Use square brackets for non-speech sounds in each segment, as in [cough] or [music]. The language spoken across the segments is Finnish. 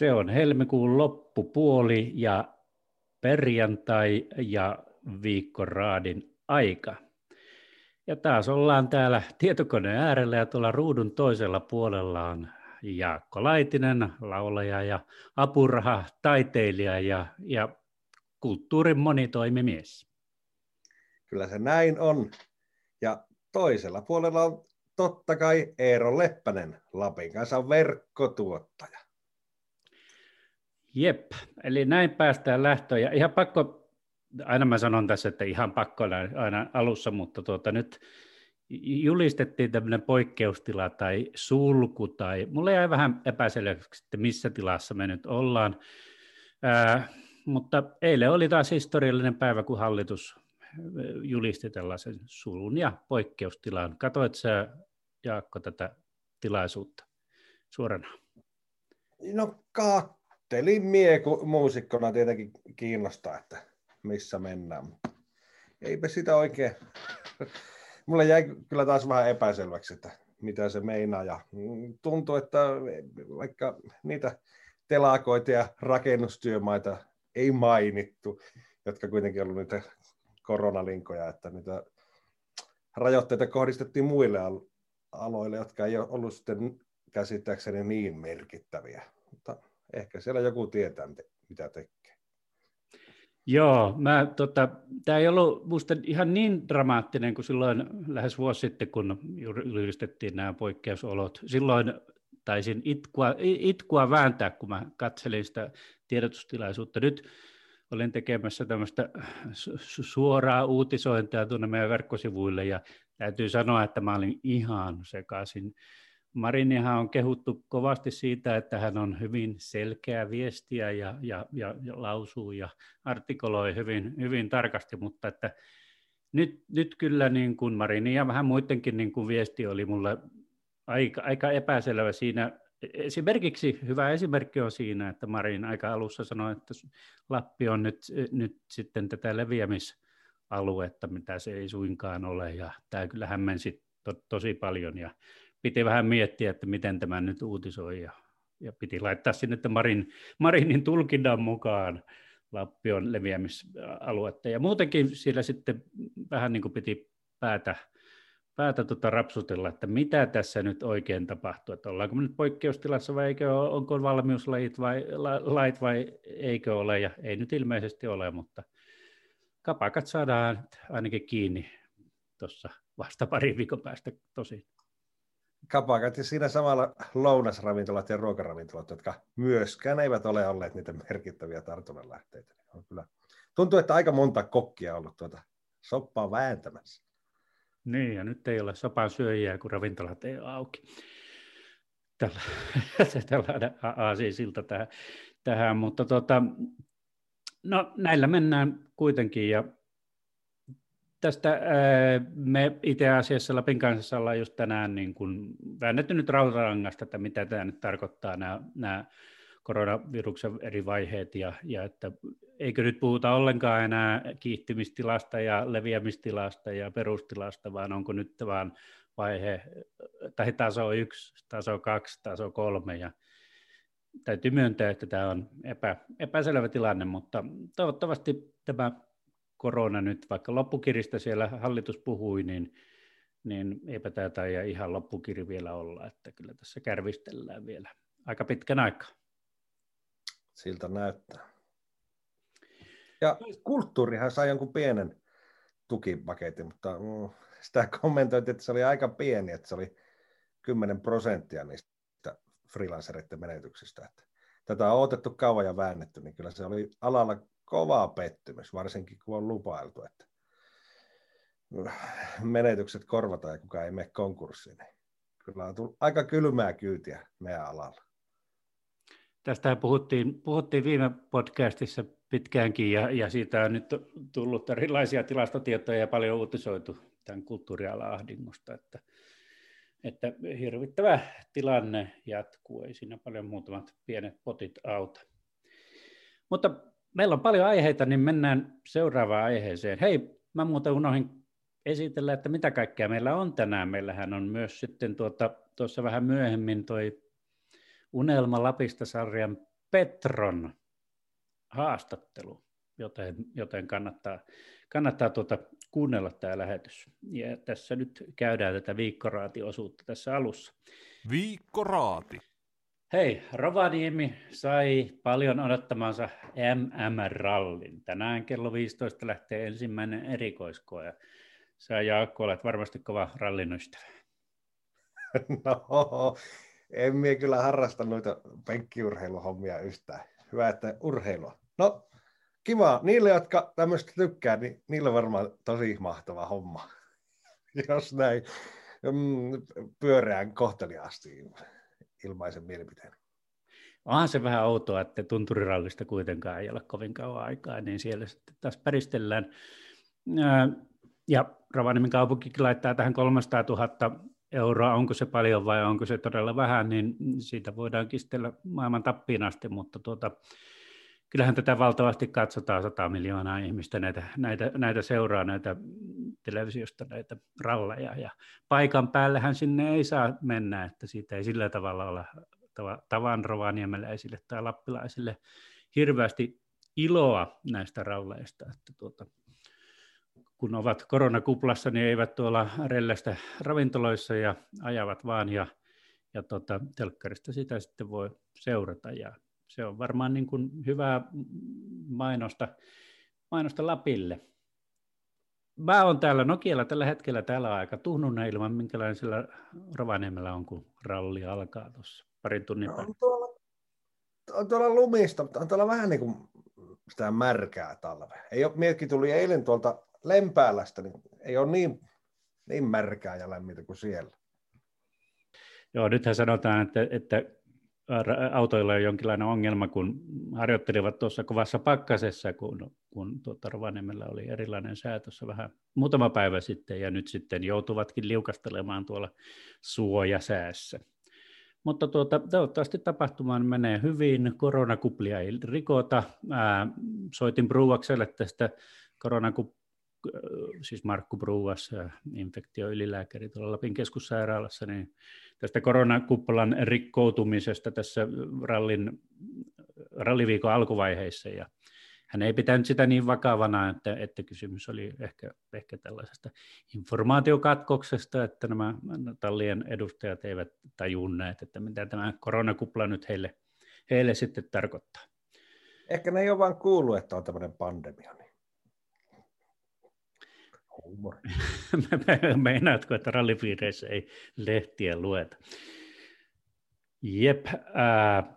Se on helmikuun loppupuoli ja perjantai ja viikkoraadin aika. Ja taas ollaan täällä tietokoneen äärellä ja tuolla ruudun toisella puolella on Jaakko Laitinen, laulaja ja apuraha, taiteilija ja, ja kulttuurin monitoimimies. Kyllä se näin on. Ja toisella puolella on totta kai Eero Leppänen, Lapin kanssa verkkotuottaja. Jep, eli näin päästään lähtöön. Ja ihan pakko, aina mä sanon tässä, että ihan pakko aina alussa, mutta tuota, nyt julistettiin tämmöinen poikkeustila tai sulku, tai mulle jäi vähän epäselväksi, että missä tilassa me nyt ollaan. Ää, mutta eilen oli taas historiallinen päivä, kun hallitus julisti tällaisen sulun ja poikkeustilan. Katoit sä, Jaakko, tätä tilaisuutta suorana? No kattelin mie, muusikkona tietenkin kiinnostaa, että missä mennään. Eipä sitä oikein. [laughs] Mulle jäi kyllä taas vähän epäselväksi, että mitä se meinaa. Ja tuntuu, että vaikka niitä telakoita ja rakennustyömaita ei mainittu, jotka kuitenkin ollut niitä koronalinkoja, että niitä rajoitteita kohdistettiin muille aloille, jotka ei ole ollut sitten käsittääkseni niin merkittäviä. Mutta ehkä siellä joku tietää, mitä tekee. Joo, mä, tota, tämä ei ollut minusta ihan niin dramaattinen kuin silloin lähes vuosi sitten, kun julistettiin nämä poikkeusolot. Silloin taisin itkua, itkua vääntää, kun mä katselin sitä tiedotustilaisuutta. Nyt olin tekemässä tämmöistä suoraa uutisointia tuonne meidän verkkosivuille ja täytyy sanoa, että mä olin ihan sekaisin. Marinihan on kehuttu kovasti siitä, että hän on hyvin selkeä viestiä ja, ja, ja, ja lausuu ja artikuloi hyvin, hyvin tarkasti, mutta että nyt, nyt kyllä niin kuin Marini ja vähän muidenkin niin kuin viesti oli mulle aika, aika epäselvä siinä. Esimerkiksi hyvä esimerkki on siinä, että Marin aika alussa sanoi, että Lappi on nyt, nyt sitten tätä leviämisaluetta, mitä se ei suinkaan ole, ja tämä kyllä hämmensi to, tosi paljon, ja piti vähän miettiä, että miten tämä nyt uutisoi, ja, ja piti laittaa sinne, että Marin, Marinin tulkinnan mukaan Lappi on leviämisaluetta, ja muutenkin siellä sitten vähän niin kuin piti päätä päätä tuota rapsutella, että mitä tässä nyt oikein tapahtuu, että ollaanko me nyt poikkeustilassa vai eikö ole, onko valmiuslait vai, lait vai eikö ole, ja ei nyt ilmeisesti ole, mutta kapakat saadaan ainakin kiinni tuossa vasta pari viikon päästä tosi. Kapakat ja siinä samalla lounasravintolat ja ruokaravintolat, jotka myöskään eivät ole olleet niitä merkittäviä tartunnanlähteitä. On kyllä. Tuntuu, että aika monta kokkia on ollut tuota soppaa vääntämässä. Niin, ja nyt ei ole sopan syöjiä, kun ravintolat ei ole auki. Tällä, [laughs] tällainen aasisilta tähän, tähän, mutta tota, no, näillä mennään kuitenkin, ja tästä ää, me itse asiassa Lapin kanssa ollaan just tänään niin kuin väännetty nyt rautarangasta, että mitä tämä nyt tarkoittaa nämä, nämä koronaviruksen eri vaiheet ja, ja että eikö nyt puhuta ollenkaan enää kiihtymistilasta ja leviämistilasta ja perustilasta, vaan onko nyt vaan vaihe tai taso yksi, taso kaksi, taso kolme ja täytyy myöntää, että tämä on epä, epäselvä tilanne, mutta toivottavasti tämä korona nyt, vaikka loppukiristä siellä hallitus puhui, niin, niin eipä tämä taida ihan loppukiri vielä olla, että kyllä tässä kärvistellään vielä aika pitkän aikaa siltä näyttää. Ja kulttuurihan sai jonkun pienen tukipaketin, mutta mm, sitä kommentoitiin, että se oli aika pieni, että se oli 10 prosenttia niistä freelancereiden menetyksistä. Että tätä on otettu kauan ja väännetty, niin kyllä se oli alalla kova pettymys, varsinkin kun on lupailtu, että menetykset korvataan ja kukaan ei mene konkurssiin. Niin kyllä on tullut aika kylmää kyytiä meidän alalla. Tästä puhuttiin, puhuttiin viime podcastissa pitkäänkin ja, ja siitä on nyt tullut erilaisia tilastotietoja ja paljon uutisoitu tämän kulttuurialan ahdingosta, että, että hirvittävä tilanne jatkuu, ei siinä paljon muutamat pienet potit auta. Mutta meillä on paljon aiheita, niin mennään seuraavaan aiheeseen. Hei, mä muuten unohdin esitellä, että mitä kaikkea meillä on tänään. Meillähän on myös sitten tuota, tuossa vähän myöhemmin toi Unelma Lapista-sarjan Petron haastattelu, joten, joten kannattaa, kannattaa tuota kuunnella tämä lähetys. Ja tässä nyt käydään tätä viikkoraatiosuutta tässä alussa. Viikkoraati. Hei, Rovaniemi sai paljon odottamansa MM-rallin. Tänään kello 15 lähtee ensimmäinen erikoiskoe. Sä Jaakko olet varmasti kova rallin ystävä. [laughs] No, en minä kyllä harrasta noita penkkiurheiluhommia yhtään. Hyvä, että urheilua. No, kiva. Niille, jotka tämmöistä tykkää, niin niille varmaan tosi mahtava homma. [laughs] Jos näin mm, pyöreän kohteliaasti ilmaisen mielipiteen. Onhan se vähän outoa, että tunturirallista kuitenkaan ei ole kovin kauan aikaa, niin siellä sitten taas päristellään. Ja Rovaniemen kaupunkikin laittaa tähän 300 000 euroa, onko se paljon vai onko se todella vähän, niin siitä voidaan kistellä maailman tappiin asti, mutta tuota, kyllähän tätä valtavasti katsotaan, 100 miljoonaa ihmistä näitä, näitä, näitä seuraa näitä televisiosta näitä ralleja, ja paikan päällähän sinne ei saa mennä, että siitä ei sillä tavalla olla tavan rovaniemeläisille tai lappilaisille hirveästi iloa näistä ralleista, että tuota, kun ovat koronakuplassa, niin eivät tuolla rellestä ravintoloissa ja ajavat vaan ja, ja tota, telkkarista sitä sitten voi seurata. Ja se on varmaan niin kuin hyvää mainosta, mainosta Lapille. Mä oon täällä Nokialla tällä hetkellä täällä aika tuhnuna ilman, minkälainen sillä Rovaniemellä on, kun ralli alkaa tuossa parin tunnin on tuolla, on tuolla lumista, mutta on tuolla vähän niin kuin sitä märkää talvea. Ei ole, mietki tuli eilen tuolta Lempäälästä, niin ei ole niin, niin märkää ja lämmintä kuin siellä. Joo, nythän sanotaan, että, että autoilla on jonkinlainen ongelma, kun harjoittelivat tuossa kovassa pakkasessa, kun, kun tuota Rovaniemellä oli erilainen sää tuossa vähän muutama päivä sitten, ja nyt sitten joutuvatkin liukastelemaan tuolla suojasäässä. Mutta tuota, toivottavasti tapahtumaan menee hyvin, koronakuplia ei rikota. Ää, soitin Bruakselle tästä koronakup siis Markku Bruas, infektioylilääkäri tuolla Lapin keskussairaalassa, niin tästä koronakuppolan rikkoutumisesta tässä rallin, ralliviikon alkuvaiheissa. Ja hän ei pitänyt sitä niin vakavana, että, että kysymys oli ehkä, ehkä tällaisesta informaatiokatkoksesta, että nämä tallien edustajat eivät tajunneet, että mitä tämä koronakupla nyt heille, heille sitten tarkoittaa. Ehkä ne ei ole vain kuullut, että on tämmöinen pandemia. Huumori. [laughs] Meinaatko, että rallipiireissä ei lehtiä lueta? Jep. Ää,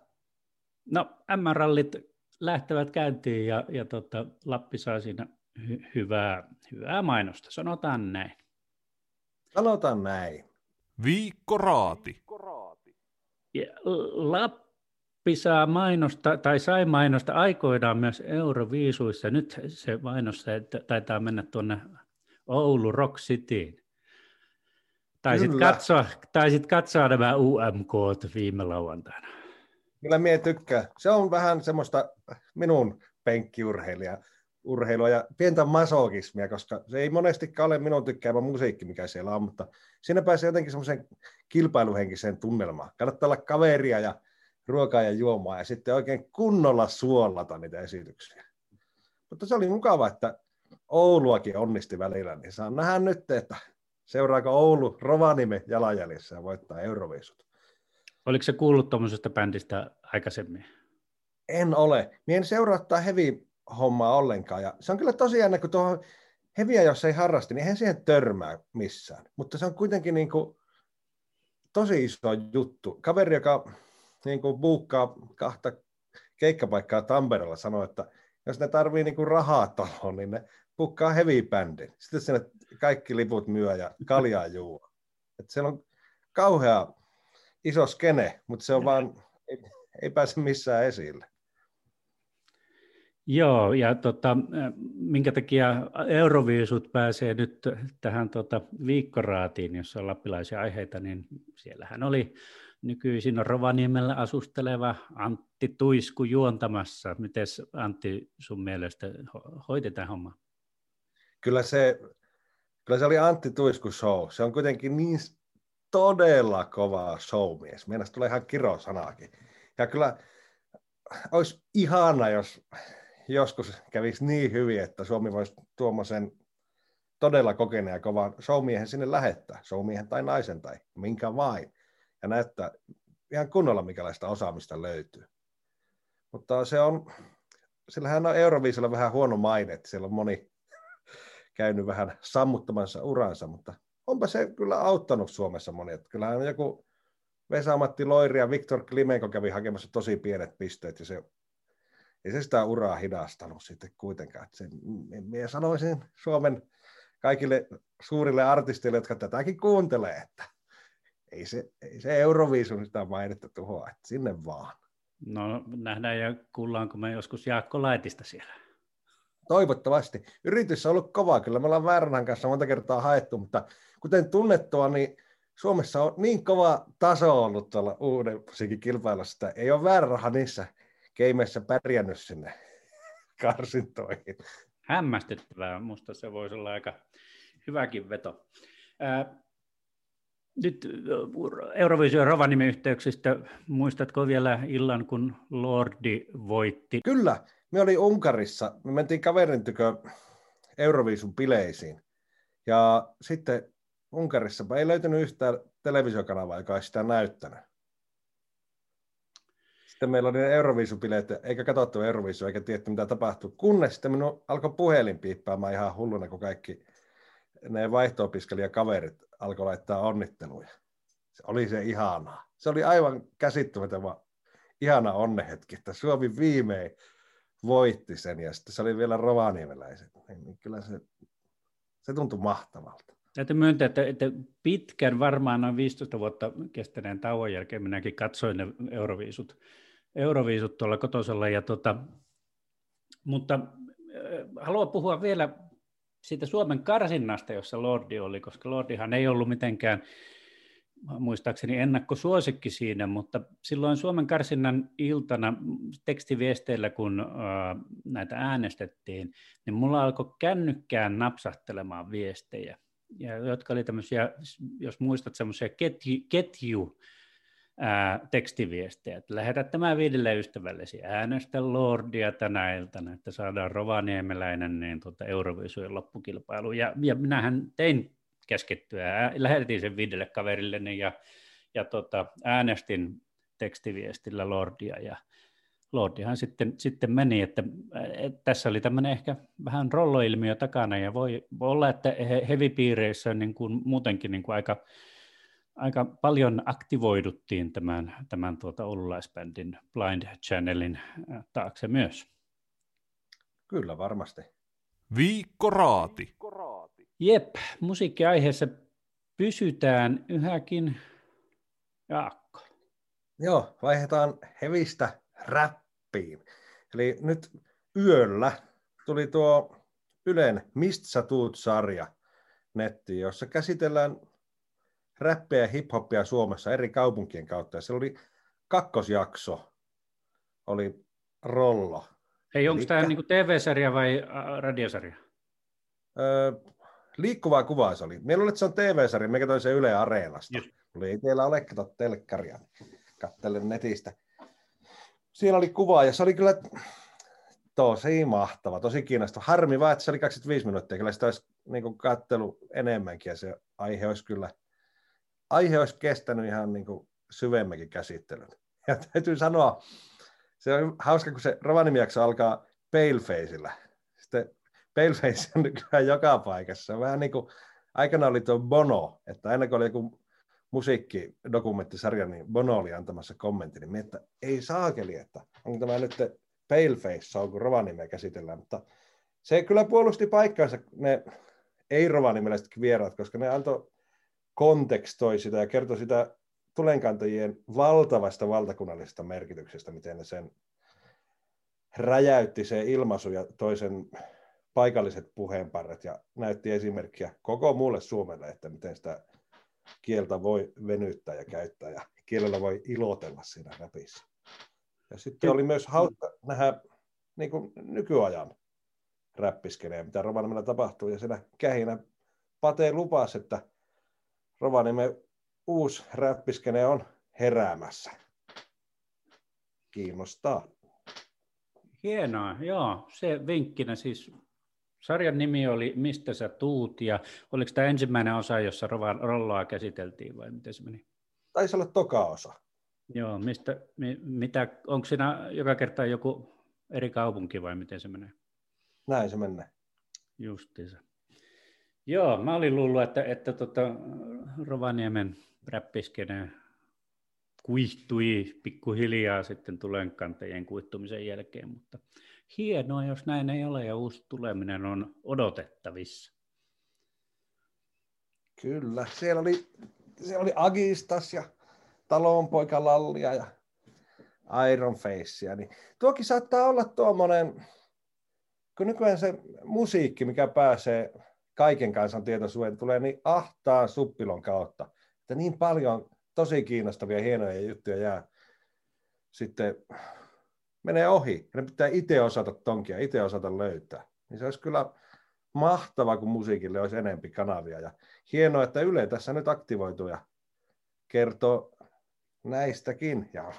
no, M-rallit lähtevät käyntiin ja, ja tota, Lappi saa siinä hy- hyvää, hyvää mainosta. Sanotaan näin. Sanotaan näin. Viikkoraati. Ja Lappi saa mainosta, tai sai mainosta aikoinaan myös Euroviisuissa. Nyt se mainos taitaa mennä tuonne Oulu Rock Cityin. Taisit katsoa, taisit katsoa nämä UMK viime lauantaina. Kyllä minä tykkään. Se on vähän semmoista minun penkkiurheilija urheilua ja pientä masokismia, koska se ei monestikaan ole minun tykkäämä musiikki, mikä siellä on, mutta siinä pääsee jotenkin semmoisen kilpailuhenkiseen tunnelmaan. Kannattaa olla kaveria ja ruokaa ja juomaa ja sitten oikein kunnolla suolata niitä esityksiä. Mutta se oli mukava, että Ouluakin onnisti välillä, niin saa nähdä nyt, että seuraako Oulu Rovaniemi jalanjäljissä ja voittaa Euroviisut. Oliko se kuullut tuommoisesta bändistä aikaisemmin? En ole. Mien en seuraa heavy hommaa ollenkaan. Ja se on kyllä tosi jännä, kun tuohon heviä, jos ei harrasti, niin eihän siihen törmää missään. Mutta se on kuitenkin niin kuin tosi iso juttu. Kaveri, joka niin kuin buukkaa kahta keikkapaikkaa Tampereella, sanoi, että jos ne tarvii niin kuin rahaa tuohon, niin ne pukkaa heavy bändin. Sitten sinne kaikki liput myö ja kaljaa juo. Et siellä on kauhea iso skene, mutta se on vaan, ei, ei pääse missään esille. Joo, ja tota, minkä takia Euroviisut pääsee nyt tähän tota, viikkoraatiin, jossa on lappilaisia aiheita, niin siellähän oli nykyisin Rovaniemellä asusteleva Antti Tuisku juontamassa. Miten Antti sun mielestä hoitetaan homma? Kyllä se, kyllä se oli Antti Tuisku show. Se on kuitenkin niin todella kova showmies. Mielestäni tulee ihan kirosanakin. Ja kyllä olisi ihana, jos joskus kävisi niin hyvin, että Suomi voisi tuommoisen todella kokeneen ja kovan showmiehen sinne lähettää, showmiehen tai naisen tai minkä vain, ja näyttää ihan kunnolla, mikälaista osaamista löytyy. Mutta se on, sillähän on Euroviisilla vähän huono maine, että siellä on moni käynyt vähän sammuttamassa uransa, mutta onpa se kyllä auttanut Suomessa moni. Että kyllähän joku Vesa-Matti Loiri ja Viktor Klimenko kävi hakemassa tosi pienet pisteet, ja se ei se sitä uraa hidastanut sitten kuitenkaan. Se, minä sanoisin Suomen kaikille suurille artisteille, jotka tätäkin kuuntelee, että ei se, ei se Euroviisun sitä mainetta tuhoa, että sinne vaan. No nähdään ja kuullaanko me joskus Jaakko Laitista siellä. Toivottavasti. Yritys on ollut kova, kyllä me ollaan Värnän kanssa monta kertaa haettu, mutta kuten tunnettua, niin Suomessa on niin kova taso ollut tuolla uuden musiikin kilpailussa, että ei ole väärä niissä keimeissä pärjännyt sinne [laughs] karsintoihin. Hämmästyttävää. Musta se voisi olla aika hyväkin veto. Ää, nyt Eurovision Rovaniemen yhteyksistä, muistatko vielä illan, kun Lordi voitti? Kyllä, me oli Unkarissa, me mentiin kaverin tykö Euroviisun bileisiin. Ja sitten Unkarissa ei löytynyt yhtään televisiokanavaa, joka olisi sitä näyttänyt. Sitten meillä oli Euroviisupileet, eikä katsottu Euroviisua, eikä tiedetty mitä tapahtuu. Kunnes sitten minun alkoi puhelin piippaamaan ihan hulluna, kun kaikki ne vaihto kaverit alkoi laittaa onnitteluja. Se oli se ihanaa. Se oli aivan käsittämätön ihana onnehetki, että Suomi viimein voitti sen ja sitten se oli vielä rovaniemeläiset. Niin kyllä se, se tuntui mahtavalta. Täytyy myöntää, että, että pitkän, varmaan noin 15 vuotta kestäneen tauon jälkeen minäkin katsoin ne Euroviisut, Euroviisut tuolla kotosella. Ja tota, mutta äh, haluan puhua vielä siitä Suomen karsinnasta, jossa Lordi oli, koska Lordihan ei ollut mitenkään muistaakseni ennakkosuosikki siinä, mutta silloin Suomen karsinnan iltana tekstiviesteillä, kun äh, näitä äänestettiin, niin mulla alkoi kännykkään napsahtelemaan viestejä, ja jotka oli tämmöisiä, jos muistat, semmoisia ketju, ketju ää, tekstiviestejä, että lähetät tämä viidelle ystävällesi, äänestä Lordia tänä iltana, että saadaan rovaniemeläinen niin tuota Euroviisujen loppukilpailu. Ja, ja minähän tein käskettyä, lähetin sen viidelle kaverille ja, ja tota, äänestin tekstiviestillä Lordia ja Lordihan sitten, sitten meni, että, että tässä oli tämmöinen ehkä vähän rolloilmiö takana ja voi, voi olla, että hevipiireissä niin kuin muutenkin niin kuin aika, aika paljon aktivoiduttiin tämän, tämän tuota oululaisbändin Blind Channelin taakse myös. Kyllä varmasti. Viikko Raati. Jep, musiikkiaiheessa pysytään yhäkin. Jaakko. Joo, vaihdetaan hevistä räppiin. Eli nyt yöllä tuli tuo Ylen Mistä sä tuut-sarja nettiin, jossa käsitellään räppiä ja hiphoppia Suomessa eri kaupunkien kautta. Ja se oli kakkosjakso, oli Rollo. Hei, onko tämä niinku TV-sarja vai radiosarja? Öö, liikkuvaa kuvaa se oli. Meillä oli, että se on TV-sarja, mikä toi se Yle Areenasta. Oli, ei teillä ole kato telkkaria. Kattelen netistä. Siinä oli kuva ja se oli kyllä tosi mahtava, tosi kiinnostava. Harmi vaan, että se oli 25 minuuttia. Kyllä sitä olisi niin kattelu enemmänkin ja se aihe olisi kyllä aihe olisi kestänyt ihan niin kuin syvemmäkin käsittelyn. [laughs] Ja täytyy sanoa, se on hauska, kun se Rovaniemi-jakso alkaa Palefaceillä. Sitten Paleface on kyllä joka paikassa. Vähän niin kuin aikana oli tuo Bono, että aina kun oli joku musiikkidokumenttisarja, niin Bono oli antamassa kommentti, niin että ei saakeli, että onko tämä nyt Paleface, on kun Rovaniemeä käsitellään, mutta se kyllä puolusti paikkaansa ne ei-rovaniemeläiset vieraat, koska ne antoi kontekstoi sitä ja kertoi sitä tulenkantajien valtavasta valtakunnallisesta merkityksestä, miten ne sen räjäytti se ilmaisu ja toisen paikalliset puheenparret ja näytti esimerkkiä koko muulle Suomelle, että miten sitä kieltä voi venyttää ja käyttää ja kielellä voi ilotella siinä räpissä. Ja sitten oli myös hauska nähdä niin kuin nykyajan räppiskeneen, mitä Rovaniemellä tapahtuu. Ja siinä kähinä Pate lupasi, että Rovaniemi uusi räppiskene on heräämässä. Kiinnostaa. Hienoa, joo. Se vinkkinä siis Sarjan nimi oli Mistä sä tuut ja oliko tämä ensimmäinen osa, jossa Rolloa käsiteltiin vai miten se meni? Taisi olla toka osa. Joo, mistä, mi, mitä, onko siinä joka kerta joku eri kaupunki vai miten se menee? Näin se menee. Justiinsa. Joo, mä olin luullut, että, että tota, Rovaniemen räppiskene kuihtui pikkuhiljaa sitten tulenkantajien kuittumisen jälkeen, mutta hienoa, jos näin ei ole ja uusi tuleminen on odotettavissa. Kyllä, siellä oli, siellä oli Agistas ja Talonpoika Lallia ja Iron Facea, niin tuokin saattaa olla tuommoinen, kun nykyään se musiikki, mikä pääsee kaiken kansan tietoisuuteen, tulee niin ahtaan suppilon kautta, että niin paljon tosi kiinnostavia, hienoja juttuja jää sitten menee ohi. Ja ne pitää itse osata tonkia, itse osata löytää. Niin se olisi kyllä mahtava, kun musiikille olisi enempi kanavia. Ja hienoa, että Yle tässä nyt aktivoituu ja kertoo näistäkin. Ja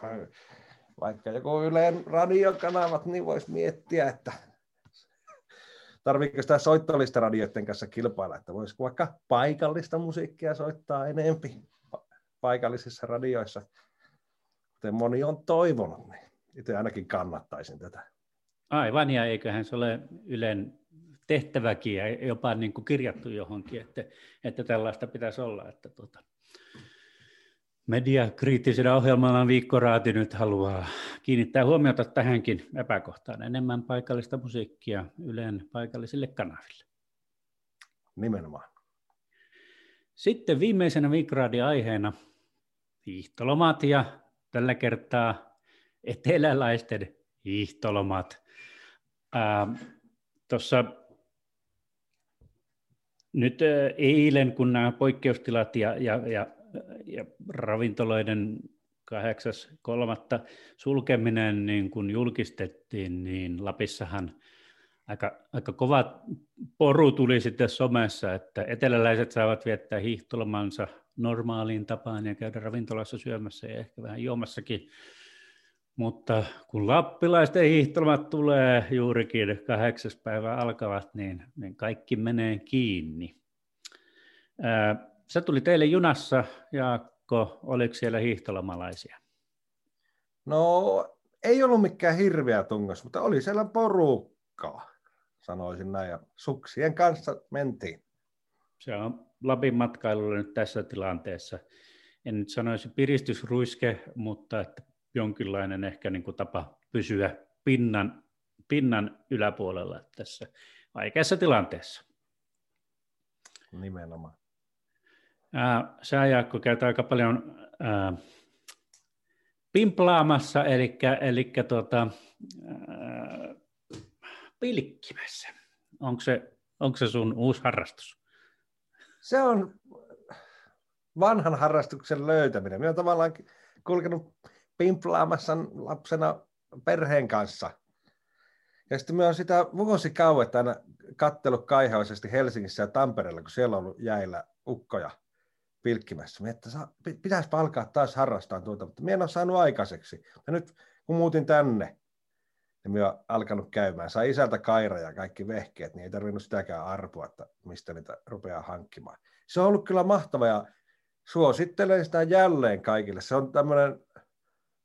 vaikka joku Ylen radiokanavat, niin voisi miettiä, että tarviiko sitä soittolista radioiden kanssa kilpailla, että voisiko vaikka paikallista musiikkia soittaa enempi paikallisissa radioissa, kuten moni on toivonut. Niin itse ainakin kannattaisin tätä. Aivan, ja eiköhän se ole Ylen tehtäväkin ja jopa niin kuin kirjattu johonkin, että, että tällaista pitäisi olla. Että tuota, mediakriittisenä ohjelmalla Viikkoraati nyt haluaa kiinnittää huomiota tähänkin epäkohtaan enemmän paikallista musiikkia Ylen paikallisille kanaville. Nimenomaan. Sitten viimeisenä Viikkoraadin aiheena hiihtolomat ja tällä kertaa eteläläisten hiihtolomat. Tuossa nyt eilen, kun nämä poikkeustilat ja, ja, ja, ja ravintoloiden 8.3. sulkeminen niin kun julkistettiin, niin Lapissahan aika, aika kova poru tuli sitten somessa, että eteläläiset saavat viettää hiihtolomansa normaaliin tapaan ja käydä ravintolassa syömässä ja ehkä vähän juomassakin mutta kun lappilaisten hiihtolomat tulee juurikin kahdeksas päivä alkavat, niin, niin kaikki menee kiinni. Ää, se tuli teille junassa, Jaakko, oliko siellä hiihtolomalaisia? No ei ollut mikään hirveä tungas, mutta oli siellä porukkaa, sanoisin näin, ja suksien kanssa mentiin. Se on Lapin matkailulla nyt tässä tilanteessa, en nyt sanoisi piristysruiske, mutta että jonkinlainen ehkä niin kuin tapa pysyä pinnan, pinnan yläpuolella tässä vaikeassa tilanteessa. Nimenomaan. Ää, sä Jaakko käyt aika paljon ää, pimplaamassa, eli, eli tuota, ää, pilkkimässä. Onko se, onko se sun uusi harrastus? Se on vanhan harrastuksen löytäminen. Minä olen tavallaan kulkenut pimplaamassa lapsena perheen kanssa. Ja sitten me on sitä vuosikauet aina kattellut kaihoisesti Helsingissä ja Tampereella, kun siellä on ollut jäillä ukkoja pilkkimässä. Mie, että pitäisi palkaa taas harrastaa tuota, mutta minä en ole saanut aikaiseksi. Ja nyt kun muutin tänne, niin minä olen alkanut käymään. Sai isältä kaira ja kaikki vehkeet, niin ei tarvinnut sitäkään arpoa, että mistä niitä rupeaa hankkimaan. Se on ollut kyllä mahtava ja suosittelen sitä jälleen kaikille. Se on tämmöinen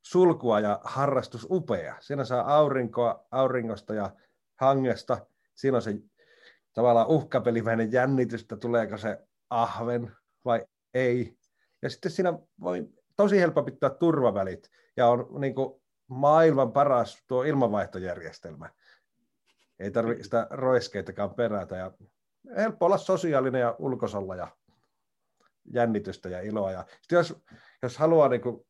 sulkua ja harrastus upea. Siinä saa aurinkoa, auringosta ja hangesta. Siinä on se tavallaan uhkapelimäinen jännitys, että tuleeko se ahven vai ei. Ja sitten siinä voi tosi helppo pitää turvavälit ja on niin kuin maailman paras tuo ilmanvaihtojärjestelmä. Ei tarvitse sitä roiskeitakaan perätä ja helppo olla sosiaalinen ja ulkosalla ja jännitystä ja iloa. Ja sitten jos, jos haluaa niin kuin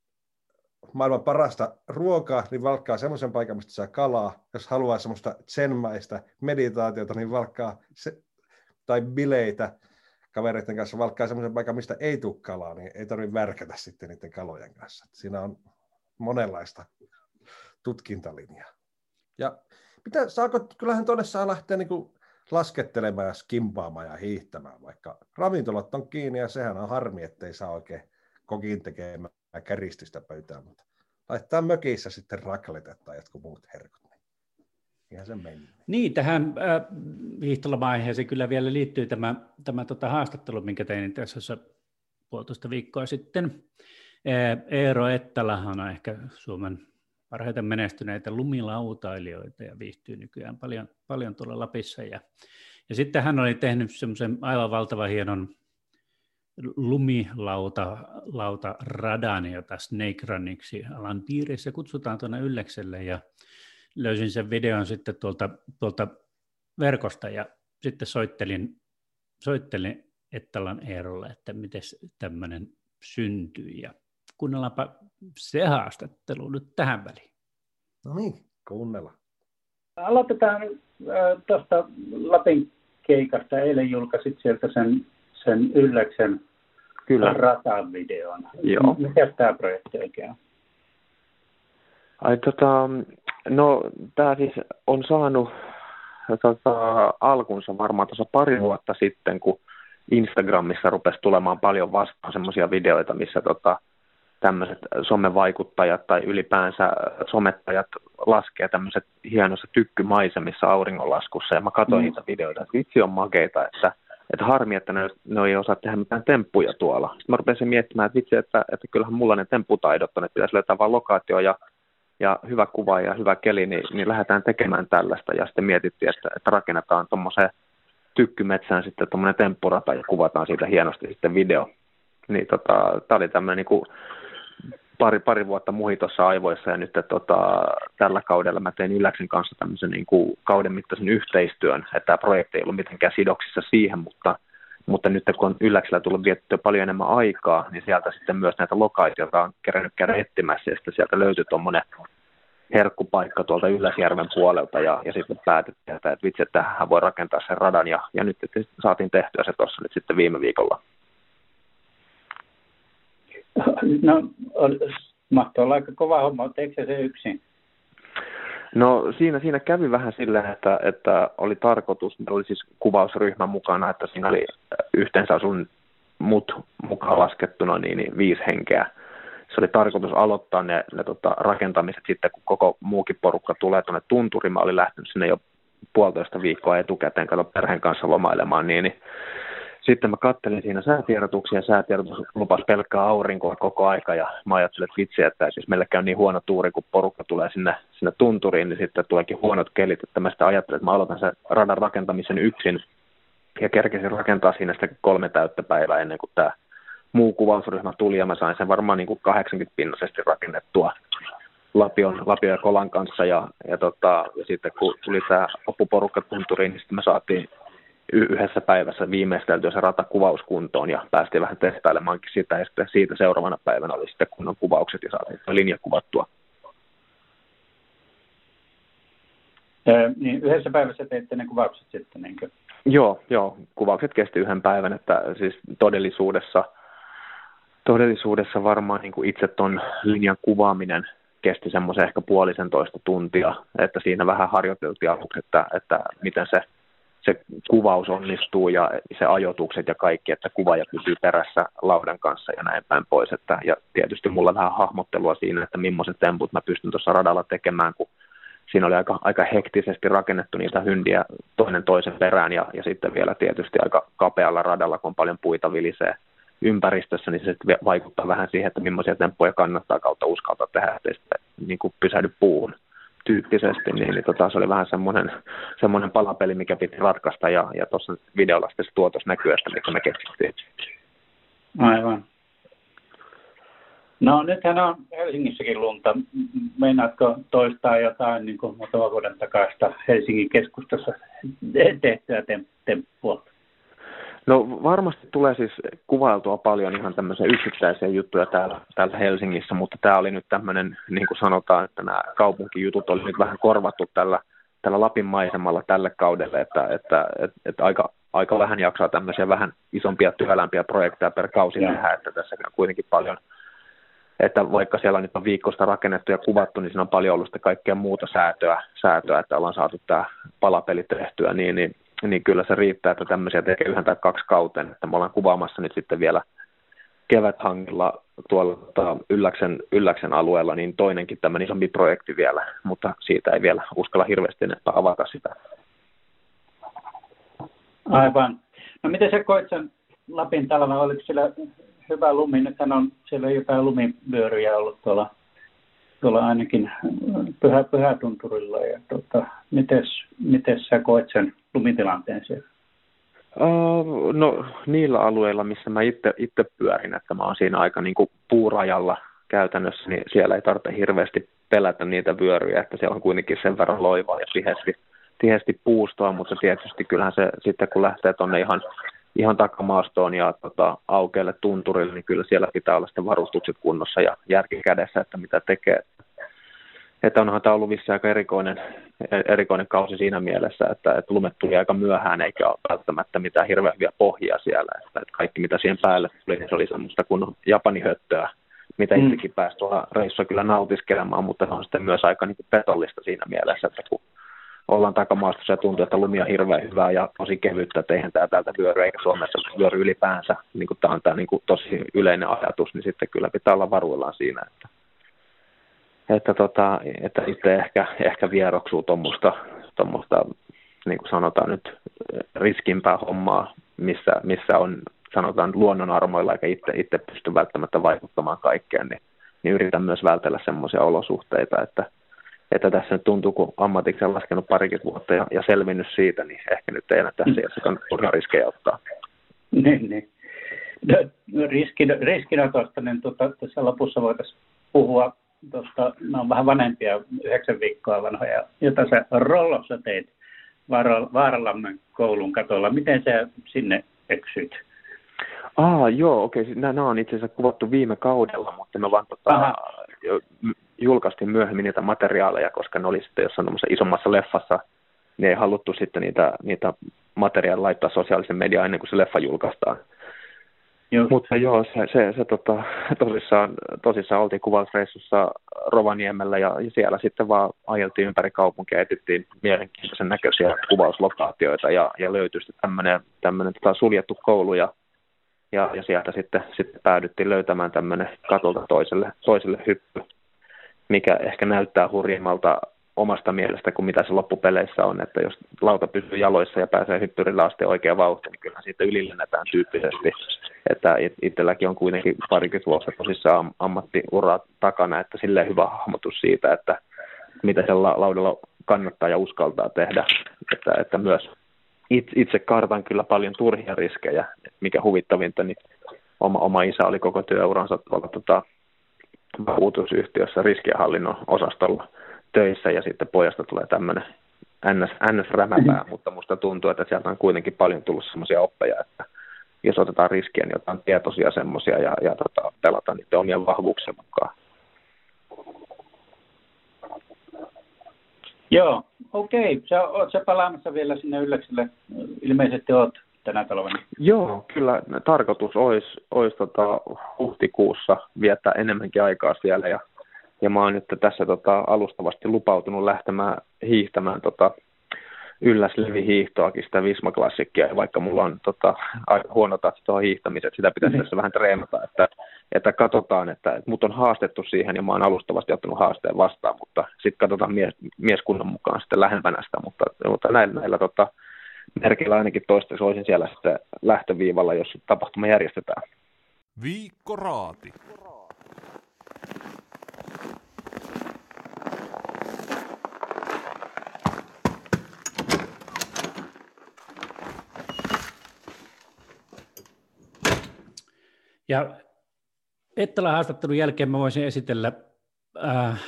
maailman parasta ruokaa, niin valkkaa semmoisen paikan, mistä saa kalaa. Jos haluaa semmoista tsenmäistä meditaatiota, niin valkkaa se, tai bileitä kavereiden kanssa, valkkaa semmoisen paikan, mistä ei tule kalaa, niin ei tarvitse värkätä sitten niiden kalojen kanssa. Siinä on monenlaista tutkintalinjaa. Ja mitä, saako, kyllähän tuonne saa lähteä niin kuin laskettelemaan ja skimpaamaan ja hiihtämään, vaikka ravintolat on kiinni ja sehän on harmi, ettei saa oikein kokin tekemään käristystä pöytään, mutta laittaa mökissä sitten rakletet tai jotkut muut herkut. Ihan se meni. Niin, tähän äh, hiihtoloma-aiheeseen kyllä vielä liittyy tämä, tämä tota, haastattelu, minkä tein tässä puolitoista viikkoa sitten. Eero Ettälähän on ehkä Suomen parhaiten menestyneitä lumilautailijoita ja viihtyy nykyään paljon, paljon tuolla Lapissa. Ja, ja sitten hän oli tehnyt semmoisen aivan valtavan hienon lumilauta lauta radan, jota Snake Runiksi alan piirissä kutsutaan tuonne Yllekselle ja löysin sen videon sitten tuolta, tuolta verkosta ja sitten soittelin, soittelin Ettalan Eerolle, että miten tämmöinen syntyi ja kuunnellaanpa se haastattelu nyt tähän väliin. No niin, kuunnella. Aloitetaan äh, tuosta Lapin keikasta. Eilen julkaisit sieltä sen, sen Ylläksen Kyllä. ratavideon. Joo. Mikä tämä projekti oikein on? Ai, tota, no, tämä siis on saanut tota, alkunsa varmaan tuossa pari vuotta sitten, kun Instagramissa rupesi tulemaan paljon vastaan semmoisia videoita, missä tota, tämmöiset somevaikuttajat tai ylipäänsä somettajat laskee tämmöiset hienossa tykkymaisemissa auringonlaskussa. Ja mä katsoin mm. niitä videoita, että vitsi on makeita, että, että harmi, että ne, ne ei osaa tehdä mitään temppuja tuolla. Sitten mä rupesin miettimään, että vitsi, että, että kyllähän mulla ne tempputaidot on, että pitäisi löytää vain lokaatio ja, ja hyvä kuva ja hyvä keli, niin, niin lähdetään tekemään tällaista. Ja sitten mietittiin, että, että rakennetaan tuommoiseen tykkymetsään sitten tuommoinen temppurata ja kuvataan siitä hienosti sitten video. Niin tota, tämä oli tämmöinen niin kuin pari, pari vuotta muhi tuossa aivoissa ja nyt tota, tällä kaudella mä tein Ylläksen kanssa tämmöisen niin kuin kauden mittaisen yhteistyön, että tämä projekti ei ollut mitenkään sidoksissa siihen, mutta, mutta nyt kun on Ylläksellä tullut viettyä paljon enemmän aikaa, niin sieltä sitten myös näitä lokaatioita on kerännyt käydä etsimässä ja sitten sieltä löytyi tuommoinen herkkupaikka tuolta Ylläsjärven puolelta ja, ja sitten päätettiin, että, että vitsi, että voi rakentaa sen radan ja, ja nyt saatiin tehtyä se tuossa nyt sitten viime viikolla. [laughs] No, mahtoi olla aika kova homma, eikö se yksin? No siinä, siinä kävi vähän silleen, että, että oli tarkoitus, meillä oli siis kuvausryhmä mukana, että siinä oli yhteensä sun mut mukaan laskettuna niin, niin viisi henkeä. Se oli tarkoitus aloittaa ne, ne tota, rakentamiset sitten, kun koko muukin porukka tulee tuonne tunturiin. Mä olin lähtenyt sinne jo puolitoista viikkoa etukäteen, kato perheen kanssa lomailemaan, niin, niin sitten mä kattelin siinä säätiedotuksia. Ja säätiedotus lupasi pelkkää aurinkoa koko aika ja mä ajattelin, että vitsi, että siis meillä käy niin huono tuuri, kun porukka tulee sinne, sinne tunturiin, niin sitten tuleekin huonot kelit, että mä sitä ajattelin, että mä aloitan sen radan rakentamisen yksin ja kerkesin rakentaa siinä sitten kolme täyttä päivää ennen kuin tämä muu kuvausryhmä tuli ja mä sain sen varmaan niin kuin 80 pinnaisesti rakennettua Lapion, Lapion ja Kolan kanssa ja, ja, tota, ja sitten kun tuli tämä oppuporukka tunturiin, niin sitten me saatiin yhdessä päivässä viimeisteltyä se ratakuvaus kuntoon ja päästiin vähän testailemaankin sitä ja sitten siitä seuraavana päivänä oli sitten kunnon kuvaukset ja saatiin linja kuvattua. Öö, niin yhdessä päivässä teitte ne kuvaukset sitten, niinkö? Joo, joo, kuvaukset kesti yhden päivän, että siis todellisuudessa, todellisuudessa varmaan niin kuin itse tuon linjan kuvaaminen kesti semmoisen ehkä puolisen toista tuntia, että siinä vähän harjoiteltiin aluksi, että, että miten se se kuvaus onnistuu ja se ajoitukset ja kaikki, että kuvaaja pysyy perässä laudan kanssa ja näin päin pois. Että, ja tietysti mulla on vähän hahmottelua siinä, että millaiset temput mä pystyn tuossa radalla tekemään, kun siinä oli aika, aika hektisesti rakennettu niitä hyndiä toinen toisen perään ja, ja sitten vielä tietysti aika kapealla radalla, kun on paljon puita vilisee ympäristössä, niin se vaikuttaa vähän siihen, että millaisia temppuja kannattaa kautta uskaltaa tehdä, ettei sitten niin kuin pysähdy puuhun tyyppisesti, niin, niin tota, se oli vähän semmoinen, semmoinen palapeli, mikä piti ratkaista, ja, ja tuossa videolla sitten se tuotos näkyy, että mikä me keksittiin. Aivan. No nythän on Helsingissäkin lunta. Meinaatko toistaa jotain niin kuin muutaman vuoden takaista Helsingin keskustassa tehtyä temppua? No varmasti tulee siis kuvailtua paljon ihan tämmöisiä yksittäisiä juttuja täällä, täällä Helsingissä, mutta tämä oli nyt tämmöinen, niin kuin sanotaan, että nämä kaupunkijutut oli nyt vähän korvattu tällä, tällä Lapin maisemalla tälle kaudelle, että, että, että, että aika, aika vähän jaksaa tämmöisiä vähän isompia työlämpiä projekteja per kausi tehdä, että tässä on kuitenkin paljon, että vaikka siellä nyt on viikosta rakennettu ja kuvattu, niin siinä on paljon ollut sitä kaikkea muuta säätöä, säätöä että ollaan saatu tämä palapeli tehtyä, niin, niin niin kyllä se riittää, että tämmöisiä tekee yhden tai kaksi kauteen, että me ollaan kuvaamassa nyt sitten vielä keväthangilla tuolla tota, Ylläksen, Ylläksen alueella, niin toinenkin tämmöinen isompi projekti vielä, mutta siitä ei vielä uskalla hirveästi enempää avata sitä. Aivan. No miten sä koit sen Lapin talven, oliko siellä hyvä lumi? Nyt on siellä jotain lumivyöryjä ollut tuolla, tuolla ainakin pyhä, pyhätunturilla. Ja tota, mites, mites sä koet sen lumitilanteen siellä? Uh, no niillä alueilla, missä mä itse, itse pyörin, että mä oon siinä aika niin kuin puurajalla käytännössä, niin siellä ei tarvitse hirveästi pelätä niitä vyöryjä, että siellä on kuitenkin sen verran loivaa ja tiheästi, tiheästi puustoa, mutta tietysti kyllähän se sitten kun lähtee tuonne ihan, ihan takamaastoon ja tota, aukealle tunturille, niin kyllä siellä pitää olla sitten varustukset kunnossa ja järki kädessä, että mitä tekee että onhan tämä ollut vissi aika erikoinen, erikoinen kausi siinä mielessä, että, että lumet tuli aika myöhään eikä ole välttämättä mitään hirveän hyviä pohjia siellä. Että, että kaikki mitä siihen päälle tuli, niin se oli semmoista kuin japanihöttöä, mitä mm. itsekin pääsi tuolla reissussa kyllä nautiskelemaan, mutta se on sitten myös aika niin petollista siinä mielessä, että kun ollaan takamaastossa ja tuntuu, että lumi on hirveän hyvää ja tosi kevyttä, että eihän tämä täältä vyöry eikä Suomessa vyöry ylipäänsä, niin kuin tämä on tämä niin kuin tosi yleinen ajatus, niin sitten kyllä pitää olla varuillaan siinä, että että, tota, että itse ehkä, ehkä vieroksuu tuommoista, tuommoista, niin kuin sanotaan nyt, riskimpää hommaa, missä, missä on sanotaan luonnon armoilla, eikä itse, itse pysty välttämättä vaikuttamaan kaikkeen, niin, niin yritän myös vältellä semmoisia olosuhteita, että, että tässä nyt tuntuu, kun ammatiksi on laskenut parikin vuotta ja, ja selvinnyt siitä, niin ehkä nyt ei enää tässä iässä kannata riskejä ottaa. Niin, niin. No, riskin, riskinotosta, niin tuota, tässä lopussa voitaisiin puhua tuosta, ne on vähän vanhempia, yhdeksän viikkoa vanhoja, jota sä Rollossa teit Vaaralammen koulun katolla. Miten sä sinne eksyit? Aa, joo, okei. Okay. Nämä on itse asiassa kuvattu viime kaudella, mutta me vaan tota, julkaistiin myöhemmin niitä materiaaleja, koska ne oli sitten jossain isommassa leffassa, niin ei haluttu sitten niitä, niitä materiaaleja laittaa sosiaalisen mediaan ennen kuin se leffa julkaistaan. Just. Mutta joo, se, se, se tota, tosissaan, tosissaan oltiin kuvausreissussa Rovaniemellä ja, ja siellä sitten vaan ajeltiin ympäri kaupunkia ja etittiin mielenkiintoisen näköisiä kuvauslokaatioita ja, ja löytyi sitten tämmöinen, tämmöinen tota, suljettu koulu ja, ja, ja sieltä sitten, sitten päädyttiin löytämään tämmöinen katolta toiselle, toiselle hyppy, mikä ehkä näyttää hurjimmalta omasta mielestä kuin mitä se loppupeleissä on, että jos lauta pysyy jaloissa ja pääsee hyppyrillä asti oikea vauhti, niin kyllä siitä ylilennetään tyyppisesti. Että itselläkin on kuitenkin parikymmentä vuotta tosissaan ammattiura takana, että silleen hyvä hahmotus siitä, että mitä siellä laudalla kannattaa ja uskaltaa tehdä. Että, että myös itse kartan kyllä paljon turhia riskejä, mikä huvittavinta, niin oma, oma isä oli koko työuransa tuolla tota, vakuutusyhtiössä riskienhallinnon osastolla – töissä ja sitten pojasta tulee tämmöinen ns, ns rämäpää, mutta musta tuntuu, että sieltä on kuitenkin paljon tullut semmoisia oppeja, että jos otetaan riskiä, niin otetaan tietoisia semmoisia ja, ja tota, pelataan niiden omien vahvuuksien mukaan. Joo, okei. Okay. Sä oot sä palaamassa vielä sinne Ylläkselle? Ilmeisesti oot tänä talvena. Joo, kyllä tarkoitus olisi, olisi tota, huhtikuussa viettää enemmänkin aikaa siellä ja ja mä oon nyt tässä tota, alustavasti lupautunut lähtemään hiihtämään tota, ylläslevi hiihtoakin, sitä Visma Klassikkia, vaikka mulla on tota, aika huono tatsi tuohon hiihtämiseen, sitä pitäisi tässä vähän treenata, että, että katsotaan, että, että mut on haastettu siihen ja mä oon alustavasti ottanut haasteen vastaan, mutta sitten katsotaan mies, mieskunnan mukaan sitten lähempänä sitä, mutta, mutta näillä, näillä tota, merkillä ainakin toistaiseksi olisin siellä sitten lähtöviivalla, jos tapahtuma järjestetään. Viikko Raati. Ja Ettelän haastattelun jälkeen mä voisin esitellä äh,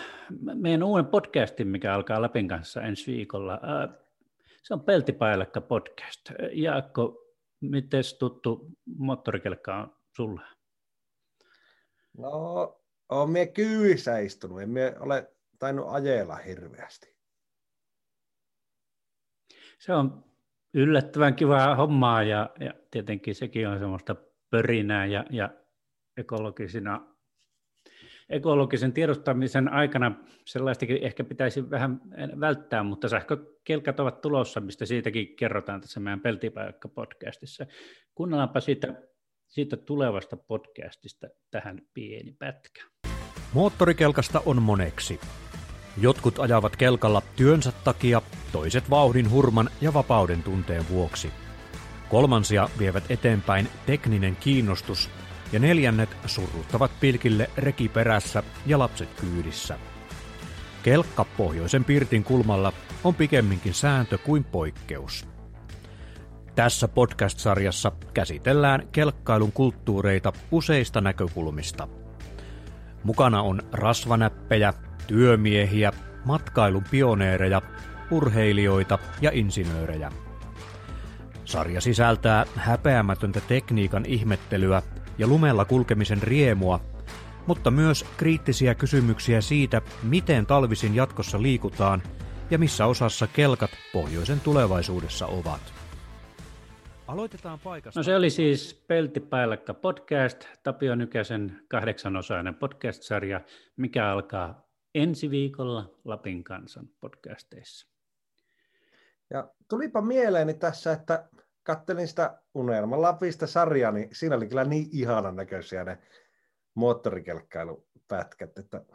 meidän uuden podcastin, mikä alkaa Lapin kanssa ensi viikolla. Äh, se on Peltipailakka podcast. Jaakko, miten tuttu moottorikelkka on sulle? No, olen minä kyyvissä istunut, en minä ole tainnut ajella hirveästi. Se on yllättävän kivaa hommaa ja, ja tietenkin sekin on semmoista pörinää ja, ja ekologisina, ekologisen tiedostamisen aikana sellaistakin ehkä pitäisi vähän välttää, mutta sähkökelkat ovat tulossa, mistä siitäkin kerrotaan tässä meidän Peltipaikka-podcastissa. Kuunnellaanpa siitä siitä tulevasta podcastista tähän pieni pätkä. Moottorikelkasta on moneksi. Jotkut ajavat kelkalla työnsä takia, toiset vauhdin hurman ja vapauden tunteen vuoksi. Kolmansia vievät eteenpäin tekninen kiinnostus ja neljännet surruttavat pilkille reki perässä ja lapset kyydissä. Kelkka pohjoisen pirtin kulmalla on pikemminkin sääntö kuin poikkeus. Tässä podcast-sarjassa käsitellään kelkkailun kulttuureita useista näkökulmista. Mukana on rasvanäppejä, työmiehiä, matkailun pioneereja, urheilijoita ja insinöörejä. Sarja sisältää häpeämätöntä tekniikan ihmettelyä ja lumella kulkemisen riemua, mutta myös kriittisiä kysymyksiä siitä, miten talvisin jatkossa liikutaan ja missä osassa kelkat pohjoisen tulevaisuudessa ovat. Aloitetaan paikasta. No se oli siis Peltipäälläkkä podcast, Tapio Nykäsen kahdeksanosainen podcast-sarja, mikä alkaa ensi viikolla Lapin kansan podcasteissa. Ja tulipa mieleeni tässä, että kattelin sitä Unelma Lapista sarjaa, niin siinä oli kyllä niin ihanan näköisiä ne moottorikelkkailupätkät, että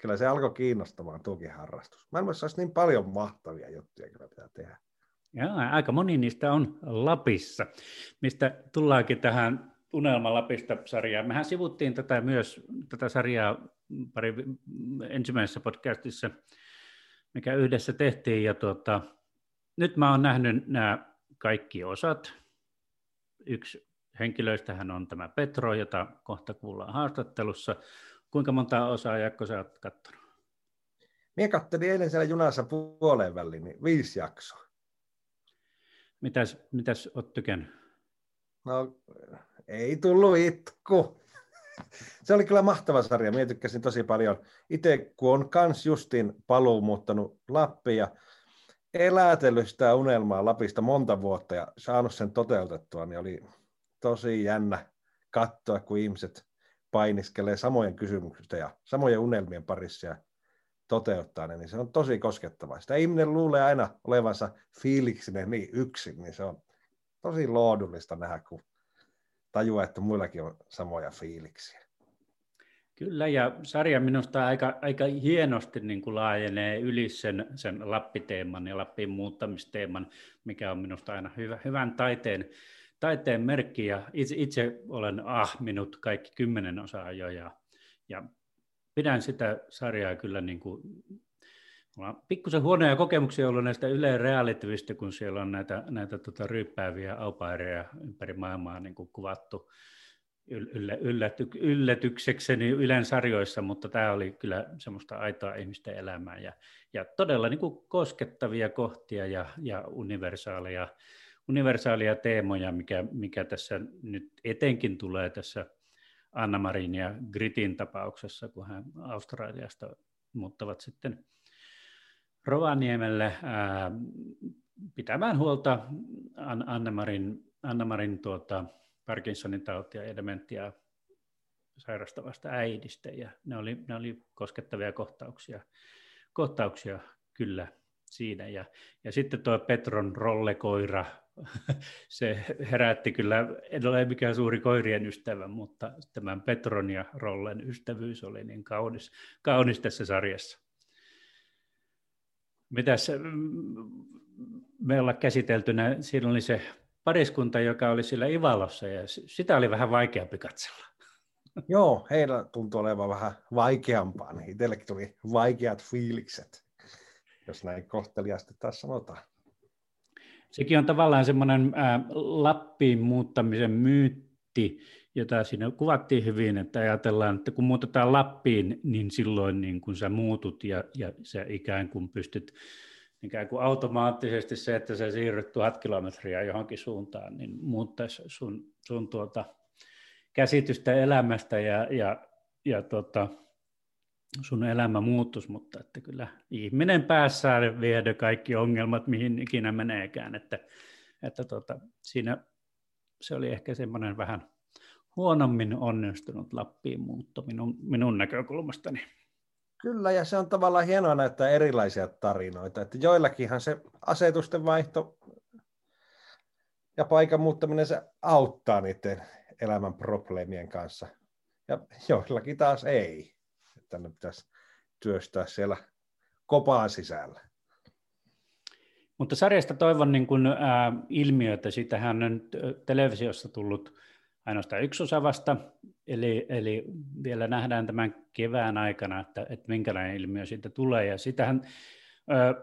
kyllä se alkoi kiinnostamaan tuokin harrastus. Maailmassa olisi niin paljon mahtavia juttuja kyllä pitää tehdä. Joo, aika moni niistä on Lapissa, mistä tullaankin tähän Unelma Lapista sarjaan. Mehän sivuttiin tätä myös, tätä sarjaa pari ensimmäisessä podcastissa, mikä yhdessä tehtiin. Ja tuota, nyt mä oon nähnyt nämä kaikki osat. Yksi henkilöistähän on tämä Petro, jota kohta kuullaan haastattelussa. Kuinka monta osaa, Jakko, sä oot katsonut? Minä katselin eilen siellä junassa puoleen väliin, niin viisi jaksoa. Mitäs, mitäs oot tykännyt? No, ei tullut itku. Se oli kyllä mahtava sarja. Minä tykkäsin tosi paljon. Itse kun on kans justiin paluu muuttanut Lappiin ja elätellyt sitä unelmaa Lapista monta vuotta ja saanut sen toteutettua, niin oli tosi jännä katsoa, kun ihmiset painiskelee samojen kysymyksistä ja samojen unelmien parissa ja toteuttaa ne, niin se on tosi koskettavaa. Sitä ihminen luulee aina olevansa fiiliksinen niin yksin, niin se on tosi loodullista nähdä, kun tajuaa, että muillakin on samoja fiiliksiä. Kyllä, ja sarja minusta aika, aika hienosti niin kuin laajenee yli sen, sen Lappiteeman ja Lappiin muuttamisteeman, mikä on minusta aina hyvä, hyvän taiteen, taiteen merkki. Ja itse, itse olen ah, minut kaikki kymmenen osaa jo, ja, ja pidän sitä sarjaa kyllä niin kuin, Mulla on pikkusen huonoja kokemuksia ollut näistä Yle Realityvistä, kun siellä on näitä, näitä tota, ryyppääviä aupaireja ympäri maailmaa niin kuin kuvattu yllä, ylläty, yllätyksekseni Ylen sarjoissa, mutta tämä oli kyllä semmoista aitoa ihmisten elämää ja, ja todella niin kuin koskettavia kohtia ja, ja universaaleja, universaalia teemoja, mikä, mikä tässä nyt etenkin tulee tässä Anna-Marin ja Gritin tapauksessa, kun hän Australiasta muuttavat sitten Rovaniemelle ää, pitämään huolta Anna-Marin, Anna-Marin tuota, Parkinsonin tautia dementiaa sairastavasta äidistä. Ja ne oli, ne oli koskettavia kohtauksia, kohtauksia kyllä siinä. Ja, ja sitten tuo Petron rollekoira, [laughs] se herätti kyllä, en ole mikään suuri koirien ystävä, mutta tämän Petron ja Rollen ystävyys oli niin kaunis, kaunis tässä sarjassa. Mitäs mm, me ollaan käsiteltynä, siinä oli se pariskunta, joka oli sillä Ivalossa, ja sitä oli vähän vaikeampi katsella. [laughs] Joo, heillä tuntui olevan vähän vaikeampaa, niin itsellekin tuli vaikeat fiilikset, jos näin kohteliasti taas sanotaan. Sekin on tavallaan semmoinen Lappiin muuttamisen myytti, jota siinä kuvattiin hyvin, että ajatellaan, että kun muutetaan Lappiin, niin silloin niin kun sä muutut ja, ja sä ikään kuin pystyt ikään kuin automaattisesti se, että sä siirryt tuhat kilometriä johonkin suuntaan, niin muuttaisi sun, sun tuota käsitystä elämästä ja, ja, ja tota, sun elämä muuttuisi, mutta että kyllä ihminen päässään viedä kaikki ongelmat, mihin ikinä meneekään, että, että tota, siinä se oli ehkä semmoinen vähän huonommin onnistunut Lappiin muutto minun, minun näkökulmastani. Kyllä, ja se on tavallaan hienoa näyttää erilaisia tarinoita, että joillakinhan se asetusten vaihto ja paikan muuttaminen se auttaa niiden elämän probleemien kanssa. Ja joillakin taas ei. Että ne pitäisi työstää siellä kopaan sisällä. Mutta sarjasta toivon niin kuin, ää, ilmiötä. Siitähän on nyt televisiossa tullut ainoastaan yksi osa vasta, eli, eli vielä nähdään tämän kevään aikana, että, että minkälainen ilmiö siitä tulee. Ja sitähän, ää,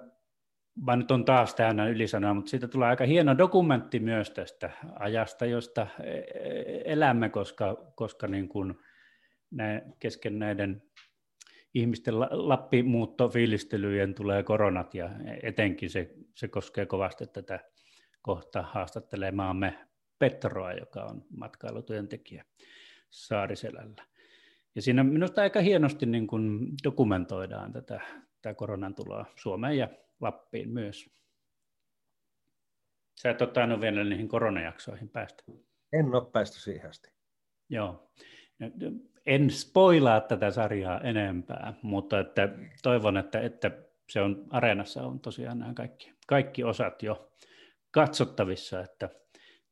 mä nyt on taas täynnä ylisanoa, mutta siitä tulee aika hieno dokumentti myös tästä ajasta, josta e, e, elämme, koska, koska niin kuin nä, kesken näiden ihmisten Lappimuuttofiilistelyjen tulee koronat ja etenkin se, se koskee kovasti tätä kohta haastattelemaamme Petroa, joka on matkailutyöntekijä Saariselällä. Ja siinä minusta aika hienosti niin kuin dokumentoidaan tätä, tätä koronan tuloa Suomeen ja Lappiin myös. Sä et ole tainnut vielä niihin koronajaksoihin päästä. En ole päästy siihen asti. Joo en spoilaa tätä sarjaa enempää, mutta että toivon, että, että se on areenassa on tosiaan nämä kaikki, kaikki osat jo katsottavissa, että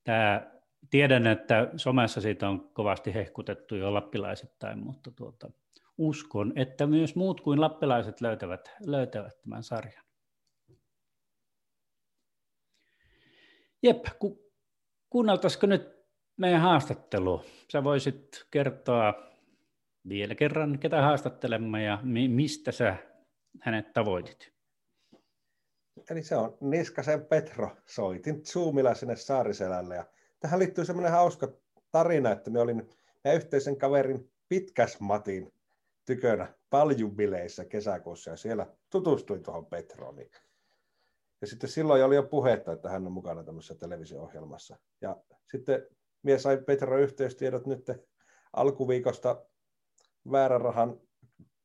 tämä, tiedän, että somessa siitä on kovasti hehkutettu jo lappilaisittain, mutta tuota, uskon, että myös muut kuin lappilaiset löytävät, löytävät tämän sarjan. Jep, ku, kuunneltaisiko nyt meidän haastattelu? Sä voisit kertoa vielä kerran, ketä haastattelemme ja mi- mistä sä hänet tavoitit? Eli se on Niskasen Petro. Soitin Zoomilla sinne Saariselälle ja tähän liittyy semmoinen hauska tarina, että me olin meidän yhteisen kaverin Pitkäs Matin tykönä paljubileissä kesäkuussa ja siellä tutustuin tuohon Petroon. Ja sitten silloin oli jo puhetta, että hän on mukana tämmöisessä televisio-ohjelmassa. Ja sitten mies sai Petro yhteystiedot nyt alkuviikosta väärärahan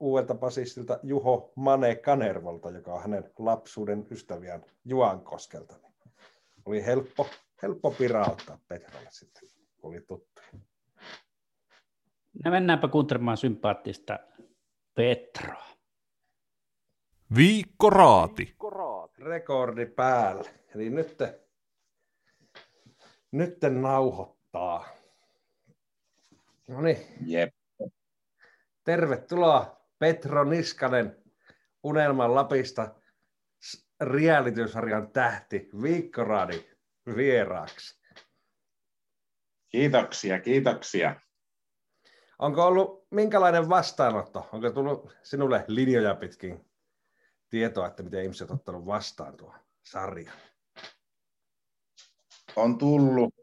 uudelta basistilta Juho Mane Kanervolta, joka on hänen lapsuuden ystäviään Juankoskelta. Niin oli helppo, helppo pirauttaa Petralle sitten, kun oli tuttu. No mennäänpä kuuntelemaan sympaattista Petroa. Viikko Raati. Rekordi päällä. Eli nyt, nyt nauhoittaa. No niin. Jep. Tervetuloa Petro Niskanen Unelman Lapista reality-sarjan tähti Viikkoraadi vieraaksi. Kiitoksia, kiitoksia. Onko ollut minkälainen vastaanotto? Onko tullut sinulle linjoja pitkin tietoa, että miten ihmiset ovat ottanut vastaan tuo sarja? On tullut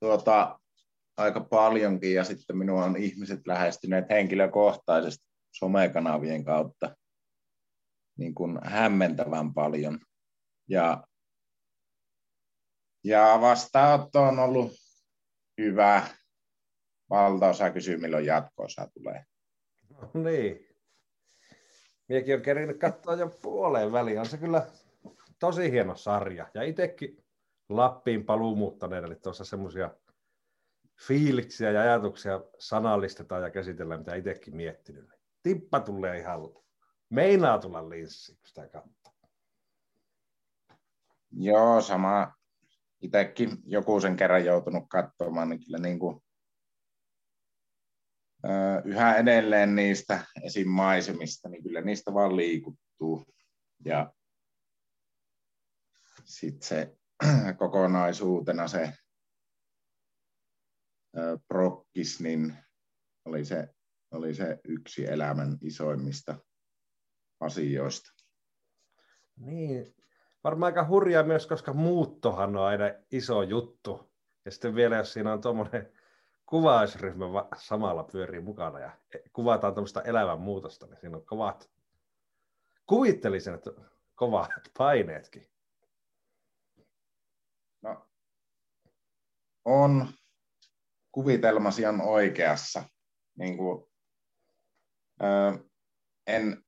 tuota, aika paljonkin ja sitten minua on ihmiset lähestyneet henkilökohtaisesti somekanavien kautta niin kuin hämmentävän paljon. Ja, ja vastaanotto on ollut hyvä. Valtaosa kysyy, milloin jatko-osa tulee. No niin. Miekin on kerinyt katsoa jo puoleen väliin. On se kyllä tosi hieno sarja. Ja itsekin Lappiin paluumuuttaneena, eli tuossa semmoisia fiiliksiä ja ajatuksia sanallistetaan ja käsitellään, mitä itsekin miettinyt. Tippa tulee ihan, meinaa tulla linssi, kun sitä katsoo. Joo, sama. Itsekin joku sen kerran joutunut katsomaan, niin kyllä niin kuin, yhä edelleen niistä esim. maisemista, niin kyllä niistä vaan liikuttuu. Ja sitten se [clears throat] kokonaisuutena se prokkis, niin oli se, oli se yksi elämän isoimmista asioista. Niin, varmaan aika hurjaa myös, koska muuttohan on aina iso juttu. Ja sitten vielä, jos siinä on tuommoinen kuvausryhmä samalla pyörii mukana ja kuvataan tuommoista elämän muutosta, niin siinä on kovat, kuvittelisin, että kovat paineetkin. No, on, kuvitelmasi on oikeassa. Niin kuin, en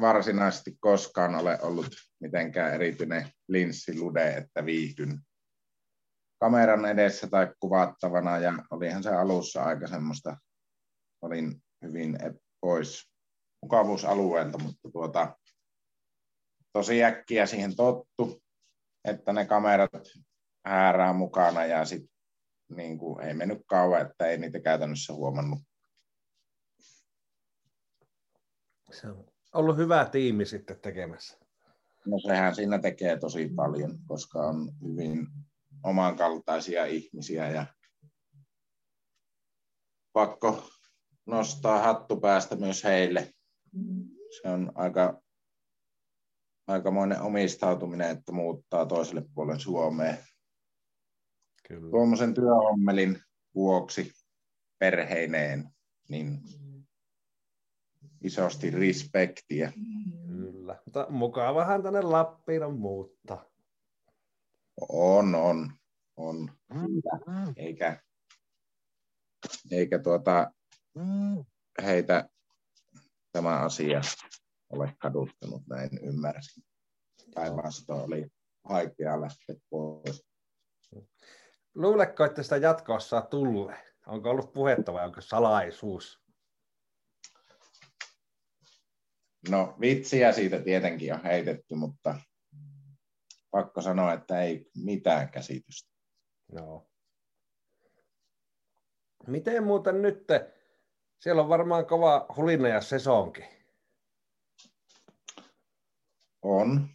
varsinaisesti koskaan ole ollut mitenkään erityinen linssilude, että viihdyn kameran edessä tai kuvattavana, ja olihan se alussa aika semmoista, olin hyvin pois mukavuusalueelta, mutta tuota, tosi äkkiä siihen tottu, että ne kamerat häärää mukana ja sitten niin kuin, ei mennyt kauan, että ei niitä käytännössä huomannut. Se on ollut hyvä tiimi sitten tekemässä. No sehän siinä tekee tosi paljon, koska on hyvin omankaltaisia ihmisiä ja pakko nostaa hattu päästä myös heille. Se on aika aikamoinen omistautuminen, että muuttaa toiselle puolelle Suomeen. Kyllä. Tuommoisen työhommelin vuoksi perheineen, niin isosti respektiä. Kyllä, mutta mukavahan tänne Lappiin on muuttaa. On, on, on. Eikä, eikä tuota, heitä tämä asia ole kaduttanut, näin ymmärsin. Päinvastoin oli vaikea lähteä pois. Luuletko, että sitä jatkossa tulee? Onko ollut puhetta vai onko salaisuus? No vitsiä siitä tietenkin on heitetty, mutta pakko sanoa, että ei mitään käsitystä. No. Miten muuten nyt, siellä on varmaan kova hulina ja sesonki. On.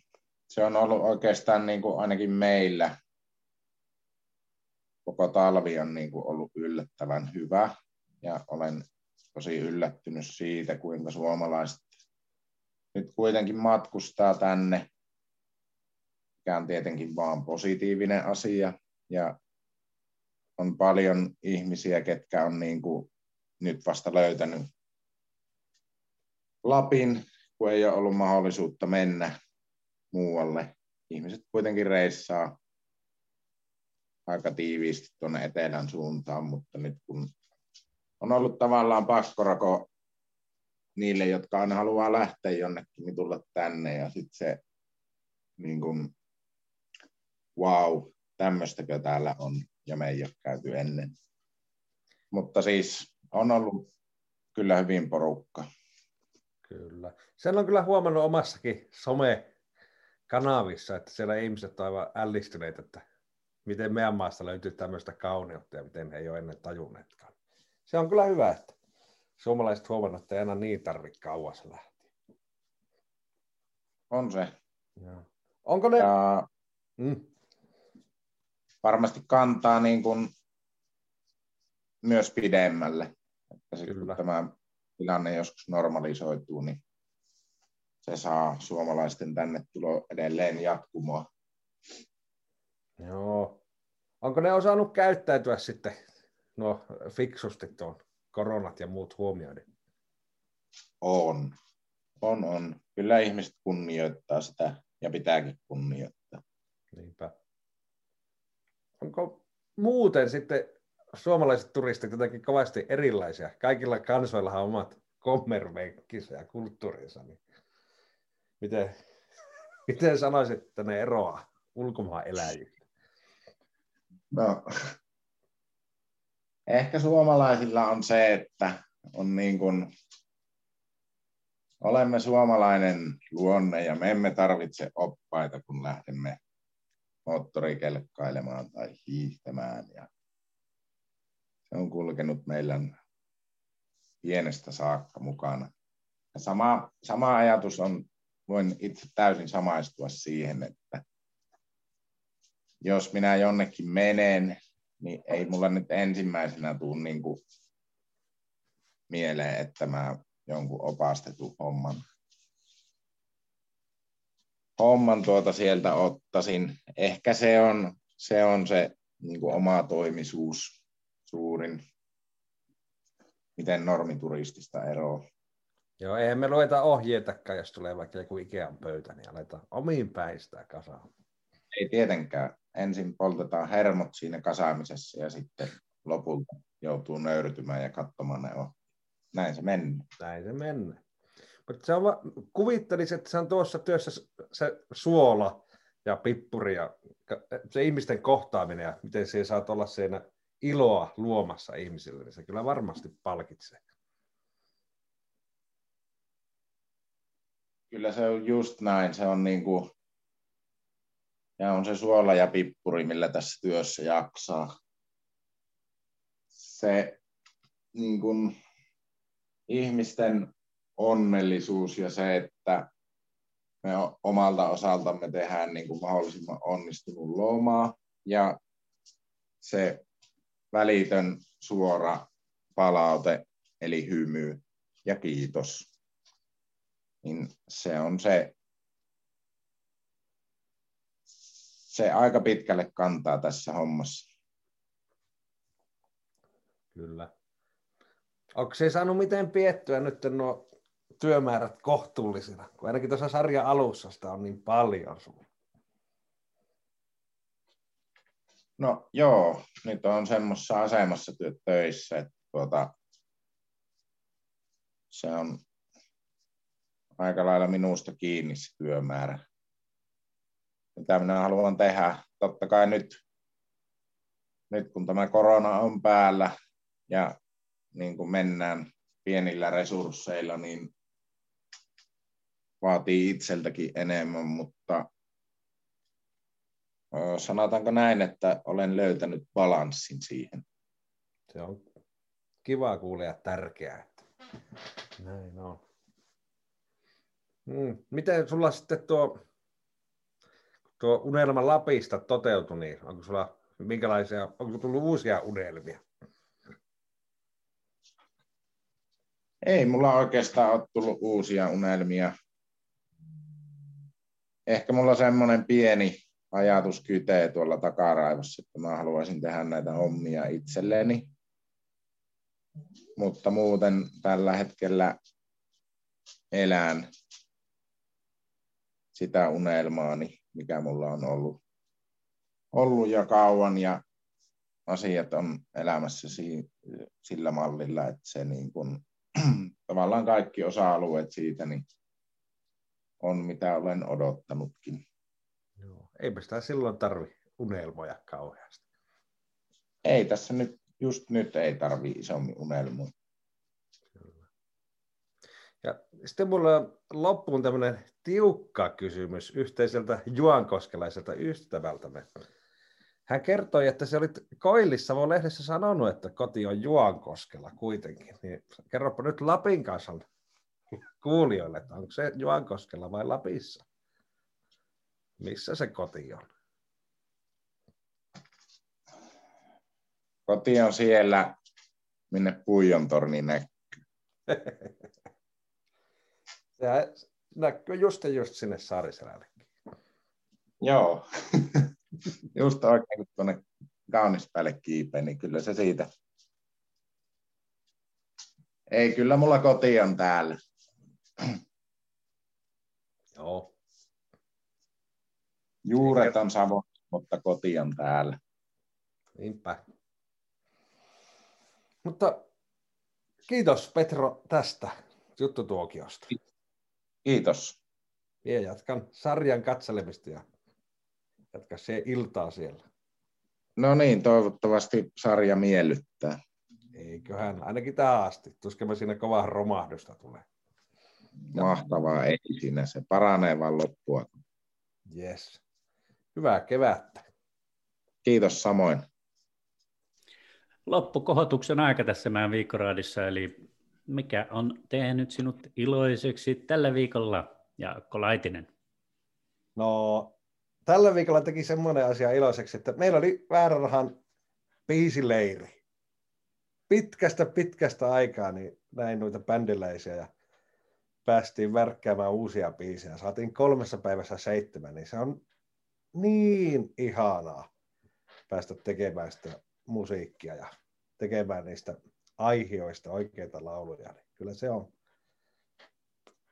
Se on ollut oikeastaan niin kuin ainakin meillä koko talvi on niin kuin ollut yllättävän hyvä ja olen tosi yllättynyt siitä, kuinka suomalaiset nyt kuitenkin matkustaa tänne, mikä on tietenkin vaan positiivinen asia ja on paljon ihmisiä, ketkä on niin kuin nyt vasta löytänyt Lapin kun ei ole ollut mahdollisuutta mennä muualle. Ihmiset kuitenkin reissaa aika tiiviisti tuonne etelän suuntaan, mutta nyt kun on ollut tavallaan pakkorako niille, jotka aina haluaa lähteä jonnekin, niin tulla tänne ja sitten se niin kuin, wow, tämmöistäkö täällä on ja me ei ole käyty ennen. Mutta siis on ollut kyllä hyvin porukka. Kyllä. Sen on kyllä huomannut omassakin some-kanavissa, että siellä ihmiset ovat aivan ällistyneet, että miten meidän maasta löytyy tämmöistä kauneutta ja miten he ei ole ennen tajunneetkaan. Se on kyllä hyvä, että suomalaiset huomannut, että ei aina niin tarvitse kauas lähteä. On se. Ja. Onko ne... Ja... Mm. Varmasti kantaa niin kuin myös pidemmälle. Että sit, Kyllä. kun tämä tilanne joskus normalisoituu, niin se saa suomalaisten tänne tulo edelleen jatkumoa. Joo. Onko ne osannut käyttäytyä sitten no, fiksusti tuon koronat ja muut huomioiden? On. On, on. Kyllä ihmiset kunnioittaa sitä ja pitääkin kunnioittaa. Niinpä. Onko muuten sitten suomalaiset turistit jotenkin kovasti erilaisia. Kaikilla kansoilla on omat kommervenkkinsä ja kulttuurinsa. Niin miten, [laughs] miten sanoisit, että ne eroaa ulkomaan eläjistä? No, ehkä suomalaisilla on se, että on niin kuin, olemme suomalainen luonne ja me emme tarvitse oppaita, kun lähdemme moottorikelkkailemaan tai hiihtämään. Ja se on kulkenut meillä pienestä saakka mukana. Ja sama, sama ajatus on, voin itse täysin samaistua siihen, että jos minä jonnekin menen, niin ei mulla nyt ensimmäisenä tule niin kuin mieleen, että mä jonkun opastetun homman, homman tuota sieltä ottaisin. Ehkä se on se, on se niin kuin oma toimisuus suurin, miten normituristista eroa. Joo, eihän me lueta ohjeitakaan, jos tulee vaikka joku Ikean pöytä, niin aletaan omiin päin sitä kasaa. Ei tietenkään. Ensin poltetaan hermot siinä kasaamisessa ja sitten lopulta joutuu nöyrtymään ja katsomaan ne ohjeet. Näin se mennä. Näin se mennä. Mutta se on, kuvittelisin, että se on tuossa työssä se suola ja pippuri ja se ihmisten kohtaaminen ja miten se saat olla siinä iloa luomassa ihmisille, niin se kyllä varmasti palkitsee. Kyllä se on just näin. Se on niin kuin, ja on se suola ja pippuri, millä tässä työssä jaksaa. se niin kuin, ihmisten onnellisuus ja se, että me omalta osaltamme tehdään niin kuin mahdollisimman onnistunut lomaa ja se välitön suora palaute, eli hymy ja kiitos, niin se on se, se aika pitkälle kantaa tässä hommassa. Kyllä. Onko se saanut miten piettyä nyt nuo työmäärät kohtuullisina, kun ainakin tuossa sarjan alussa sitä on niin paljon sun. No joo, nyt on semmoisessa asemassa töissä, että tuota, se on aika lailla minusta kiinni se työmäärä. Mitä minä haluan tehdä, totta kai nyt, nyt kun tämä korona on päällä ja niin kuin mennään pienillä resursseilla, niin vaatii itseltäkin enemmän, mutta sanotaanko näin, että olen löytänyt balanssin siihen. Se on kiva kuulla tärkeää. Että näin on. Hmm. Miten sulla sitten tuo, tuo unelma Lapista toteutui, niin onko sulla minkälaisia, onko tullut uusia unelmia? Ei mulla oikeastaan ole tullut uusia unelmia. Ehkä mulla on semmoinen pieni ajatus kytee tuolla takaraivossa, että mä haluaisin tehdä näitä hommia itselleni. Mutta muuten tällä hetkellä elän sitä unelmaani, mikä mulla on ollut, ollut jo kauan ja asiat on elämässä sillä mallilla, että se niin kuin, [clears throat] tavallaan kaikki osa-alueet siitä niin on mitä olen odottanutkin. Joo. Eipä sitä silloin tarvi unelmoja kauheasti. Ei tässä nyt, just nyt ei tarvi isommin unelmoja. Ja sitten mulla on loppuun tämmöinen tiukka kysymys yhteiseltä juankoskelaiselta ystävältämme. Hän kertoi, että se olit Koillissa lehdessä sanonut, että koti on Juankoskella kuitenkin. Niin kerropa nyt Lapin kanssa kuulijoille, että onko se Juankoskella vai Lapissa? Missä se koti on? Koti on siellä, minne Puijon torni näkyy. [laughs] se näkyy just ja just sinne Saariselällekin. Joo. [laughs] just oikein kun tuonne päälle kiipeen, niin kyllä se siitä. Ei, kyllä mulla koti on täällä. [clears throat] Joo. Juuret on Savossa, mutta koti on täällä. Niinpä. Mutta kiitos Petro tästä juttutuokiosta. Kiitos. Minä jatkan sarjan katselemista ja jatka se iltaa siellä. No niin, toivottavasti sarja miellyttää. Eiköhän, ainakin tähän asti. Tuskin siinä kovaa romahdusta tulee. Mahtavaa, ei siinä se paranee vaan loppua. Yes. Hyvää kevättä. Kiitos samoin. Loppukohotuksen aika tässä meidän viikkoraadissa, eli mikä on tehnyt sinut iloiseksi tällä viikolla, Jaakko Laitinen? No, tällä viikolla teki semmoinen asia iloiseksi, että meillä oli Väärärahan biisileiri. Pitkästä, pitkästä aikaa niin näin noita bändiläisiä ja päästiin värkkäämään uusia biisejä. Saatiin kolmessa päivässä seitsemän, niin se on niin ihanaa päästä tekemään sitä musiikkia ja tekemään niistä aihioista oikeita lauluja. Niin kyllä se on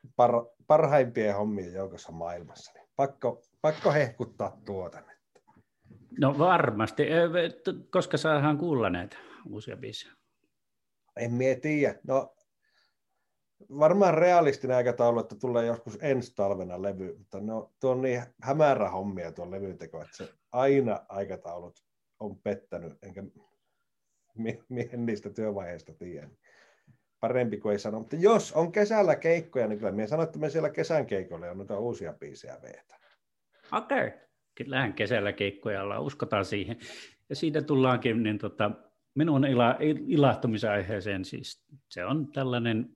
par- parhaimpien hommien joukossa maailmassa. Niin pakko, pakko hehkuttaa tuota. No varmasti. Koska saadaan kuulla näitä uusia biisejä? En mie tiedä. No, varmaan realistinen aikataulu, että tulee joskus ensi talvena levy, mutta no, tuo on niin hämärä hommia tuon levynteko, että se aina aikataulut on pettänyt, enkä mihin niistä työvaiheista tiedä. Parempi kuin ei sano, mutta jos on kesällä keikkoja, niin kyllä minä sanon, että me siellä kesän keikoilla on noita uusia biisejä veetä. Okei, okay. kyllähän kesällä keikkoja ollaan, uskotaan siihen. Ja siitä tullaankin niin tota, minun ila, ilahtumisaiheeseen siis se on tällainen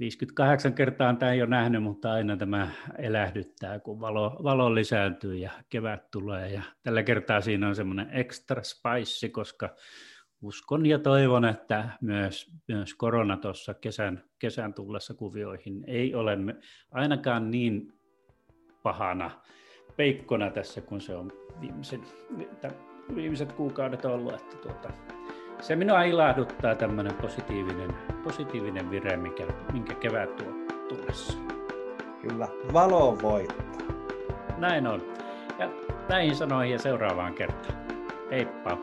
58 kertaa tämä ei ole nähnyt, mutta aina tämä elähdyttää, kun valo, valo lisääntyy ja kevät tulee. Ja tällä kertaa siinä on semmoinen extra spice, koska uskon ja toivon, että myös, myös korona tuossa kesän, kesän tullessa kuvioihin ei ole ainakaan niin pahana peikkona tässä, kun se on viimeisen, viimeiset kuukaudet ollut. Että tuota, se minua ilahduttaa tämmöinen positiivinen, positiivinen vire, mikä, minkä kevät tuo tullessa. Kyllä, valo voittaa. Näin on. Ja näihin sanoihin ja seuraavaan kertaan. Heippa.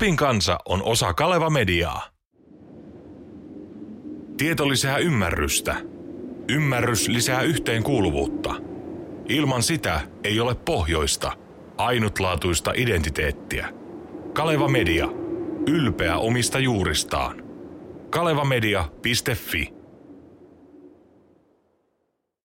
Lapin kansa on osa Kaleva Mediaa. Tieto lisää ymmärrystä. Ymmärrys lisää yhteenkuuluvuutta. Ilman sitä ei ole pohjoista, ainutlaatuista identiteettiä. Kaleva Media. Ylpeä omista juuristaan. kalevamedia.fi